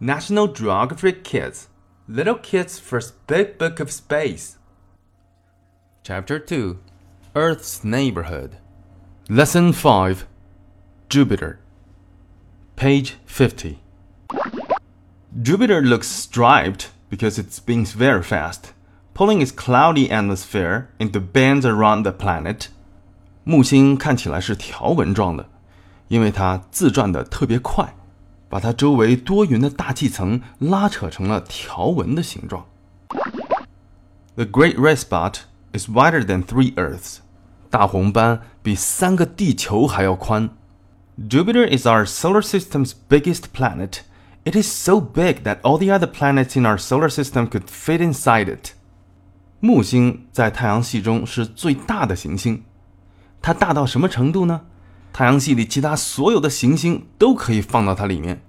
National Geographic Kids Little Kids' First Big Book of Space. Chapter 2 Earth's Neighborhood. Lesson 5 Jupiter. Page 50. Jupiter looks striped because it spins very fast, pulling its cloudy atmosphere into bands around the planet. 木星看起来是条纹状的，因为它自转的特别快， 把它周围多云的大气层拉扯成了条纹的形状。The Great Red Spot is wider than three Earths. 大红斑比三个地球还要宽。Jupiter is our solar system's biggest planet. It is so big that all the other planets in our solar system could fit inside it. 木星在太阳系中是最大的行星，它大到什么程度呢？ 太阳系里其他所有的行星都可以放到它里面。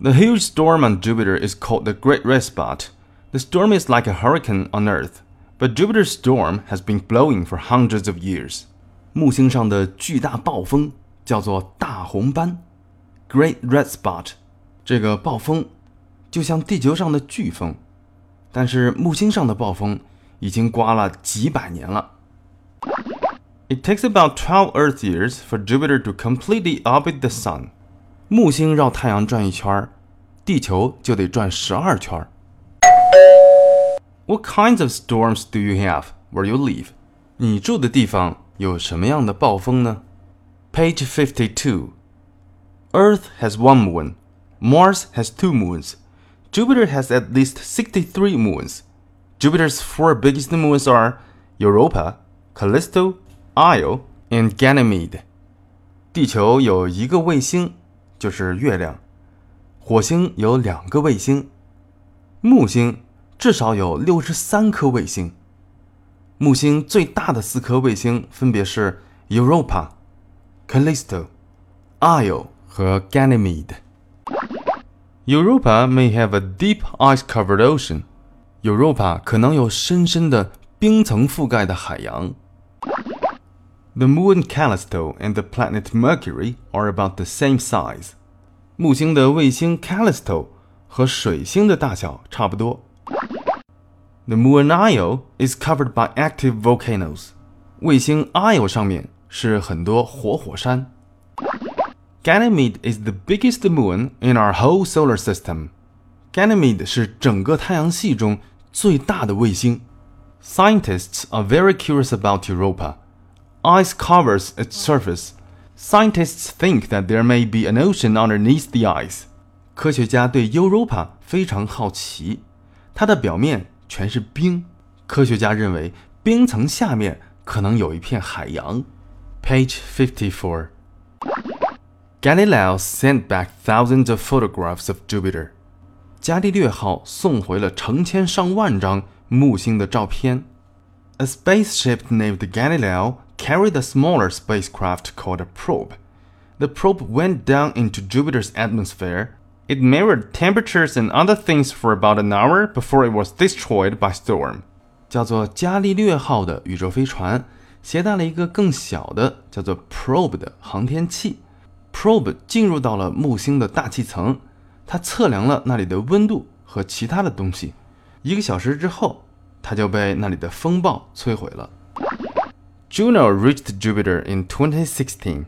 The huge storm on Jupiter is called the Great Red Spot. The storm is like a hurricane on Earth, but Jupiter's storm has been blowing for hundreds of years. 木星上的巨大暴风叫做大红斑 （Great Red Spot）。这个暴风就像地球上的飓风，但是木星上的暴风已经刮了几百年了。It takes about 12 Earth years for Jupiter to completely orbit the Sun. 木星绕太阳转一圈，地球就得转十二圈。What kinds of storms do you have where you live? 你住的地方有什么样的暴风呢？Page fifty-two. Earth has one moon. Mars has two moons. Jupiter has at least 63 moons. Jupiter's four biggest moons are Europa, Callisto, Io, and Ganymede. 地球有一个卫星，就是月亮；火星有两个卫星；木星至少有六十三颗卫星。木星最大的四颗卫星分别是 Europa、Callisto、Io 和 Ganymede。Europa may have a deep ice-covered ocean. Europa 可能有深深的冰层覆盖的海洋。The moon Callisto and the planet Mercury are about the same size. 木星的卫星 Callisto 和水星的大小差不多。The moon Io is covered by active volcanoes. 卫星 Io 上面是很多活火山。Ganymede is the biggest moon in our whole solar system. Ganymede 是整个太阳系中最大的卫星。Scientists are very curious about Europa. Ice covers its surface. Scientists think that there may be an ocean underneath the ice. 科学家对 Europa 非常好奇，它的表面全是冰。科学家认为冰层下面可能有一片海洋。Page fifty-four. Galileo sent back thousands of photographs of Jupiter. 伽利略号送回了成千上万张木星的照片。A spaceship named Galileo carried a smaller spacecraft called a probe. The probe went down into Jupiter's atmosphere. It measured temperatures and other things for about an hour before it was destroyed by storm. 叫做伽利略号的宇宙飞船携带了一个更小的叫做 probe 的航天器。Probe 进入到了木星的大气层，它测量了那里的温度和其他的东西。一个小时之后，它就被那里的风暴摧毁了。Juno reached Jupiter in 2016.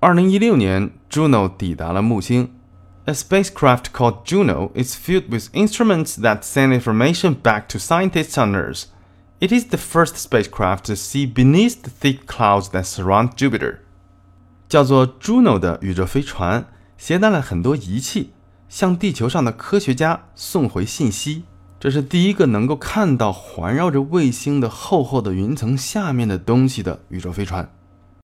二零一六年，Juno 抵达了木星。A spacecraft called Juno is filled with instruments that send information back to scientists on Earth. It is the first spacecraft to see beneath the thick clouds that surround Jupiter. 叫做 Juno 的宇宙飞船携带了很多仪器，向地球上的科学家送回信息。 这是第一个能够看到环绕着卫星的厚厚的云层下面的东西的宇宙飞船。